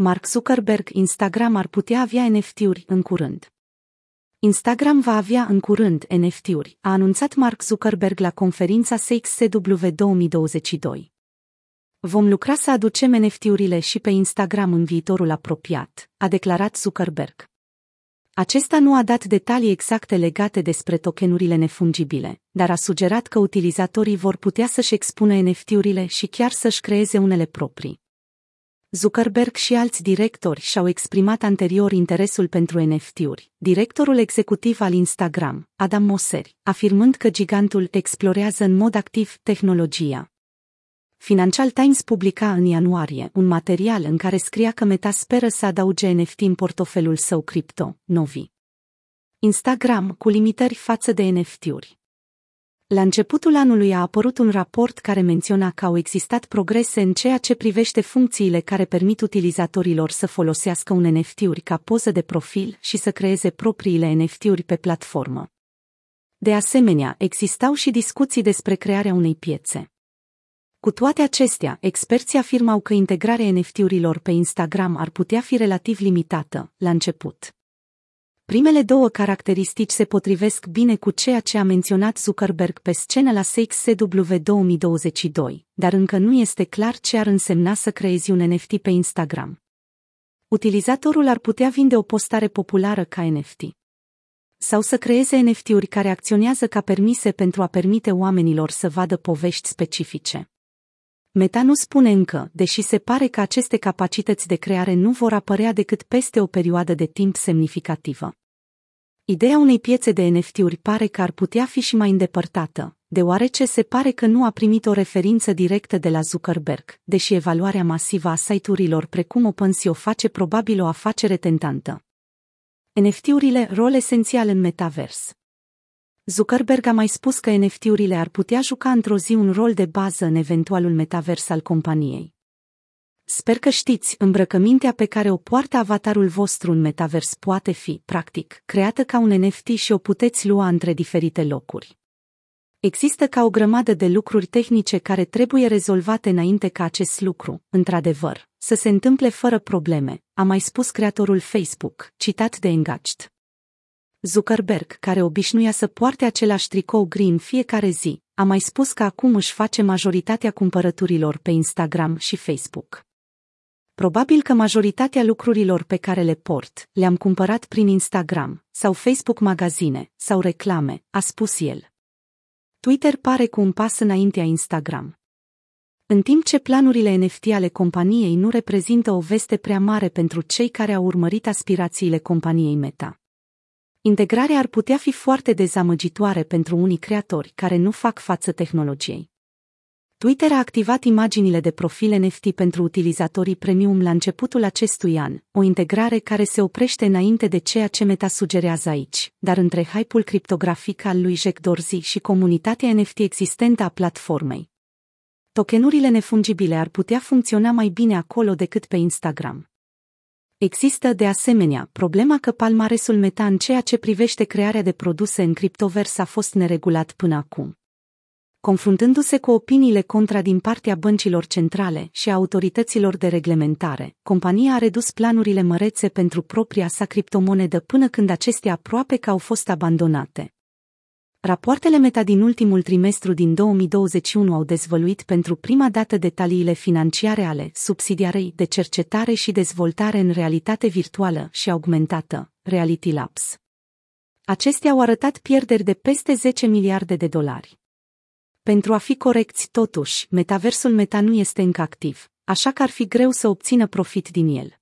Mark Zuckerberg Instagram ar putea avea NFT-uri în curând. Instagram va avea în curând NFT-uri, a anunțat Mark Zuckerberg la conferința CXCW 2022. Vom lucra să aducem NFT-urile și pe Instagram în viitorul apropiat, a declarat Zuckerberg. Acesta nu a dat detalii exacte legate despre tokenurile nefungibile, dar a sugerat că utilizatorii vor putea să-și expună NFT-urile și chiar să-și creeze unele proprii. Zuckerberg și alți directori și-au exprimat anterior interesul pentru NFT-uri. Directorul executiv al Instagram, Adam Mosseri, afirmând că gigantul explorează în mod activ tehnologia. Financial Times publica în ianuarie un material în care scria că Meta speră să adauge NFT în portofelul său cripto, Novi. Instagram cu limitări față de NFT-uri. La începutul anului a apărut un raport care menționa că au existat progrese în ceea ce privește funcțiile care permit utilizatorilor să folosească un NFT-uri ca poză de profil și să creeze propriile NFT-uri pe platformă. De asemenea, existau și discuții despre crearea unei piețe. Cu toate acestea, experții afirmau că integrarea NFT-urilor pe Instagram ar putea fi relativ limitată, la început. Primele două caracteristici se potrivesc bine cu ceea ce a menționat Zuckerberg pe scenă la CXCW 2022, dar încă nu este clar ce ar însemna să creezi un NFT pe Instagram. Utilizatorul ar putea vinde o postare populară ca NFT. Sau să creeze NFT-uri care acționează ca permise pentru a permite oamenilor să vadă povești specifice. Meta nu spune încă, deși se pare că aceste capacități de creare nu vor apărea decât peste o perioadă de timp semnificativă. Ideea unei piețe de NFT-uri pare că ar putea fi și mai îndepărtată, deoarece se pare că nu a primit o referință directă de la Zuckerberg, deși evaluarea masivă a site-urilor precum OpenSea o face probabil o afacere tentantă. NFT-urile, rol esențial în metavers. Zuckerberg a mai spus că NFT-urile ar putea juca într-o zi un rol de bază în eventualul metavers al companiei. Sper că știți, îmbrăcămintea pe care o poartă avatarul vostru în metavers poate fi, practic, creată ca un NFT și o puteți lua între diferite locuri. Există ca o grămadă de lucruri tehnice care trebuie rezolvate înainte ca acest lucru, într-adevăr, să se întâmple fără probleme, a mai spus creatorul Facebook, citat de Engaged. Zuckerberg, care obișnuia să poarte același tricou gri în fiecare zi, a mai spus că acum își face majoritatea cumpărăturilor pe Instagram și Facebook. Probabil că majoritatea lucrurilor pe care le port le-am cumpărat prin Instagram sau Facebook magazine sau reclame, a spus el. Twitter pare cu un pas înaintea Instagram. În timp ce planurile NFT ale companiei nu reprezintă o veste prea mare pentru cei care au urmărit aspirațiile companiei Meta. Integrarea ar putea fi foarte dezamăgitoare pentru unii creatori care nu fac față tehnologiei. Twitter a activat imaginile de profil NFT pentru utilizatorii premium la începutul acestui an, o integrare care se oprește înainte de ceea ce Meta sugerează aici, dar între hype-ul criptografic al lui Jack Dorsey și comunitatea NFT existentă a platformei. Tokenurile nefungibile ar putea funcționa mai bine acolo decât pe Instagram. Există, de asemenea, problema că palmaresul Meta în ceea ce privește crearea de produse în criptovers a fost neregulat până acum. Confruntându-se cu opiniile contra din partea băncilor centrale și a autorităților de reglementare, compania a redus planurile mărețe pentru propria sa criptomonedă până când acestea aproape că au fost abandonate. Rapoartele Meta din ultimul trimestru din 2021 au dezvăluit pentru prima dată detaliile financiare ale subsidiarei de cercetare și dezvoltare în realitate virtuală și augmentată, Reality Labs. Acestea au arătat pierderi de peste 10 miliarde de dolari. Pentru a fi corecți, totuși, metaversul Meta nu este încă activ, așa că ar fi greu să obțină profit din el.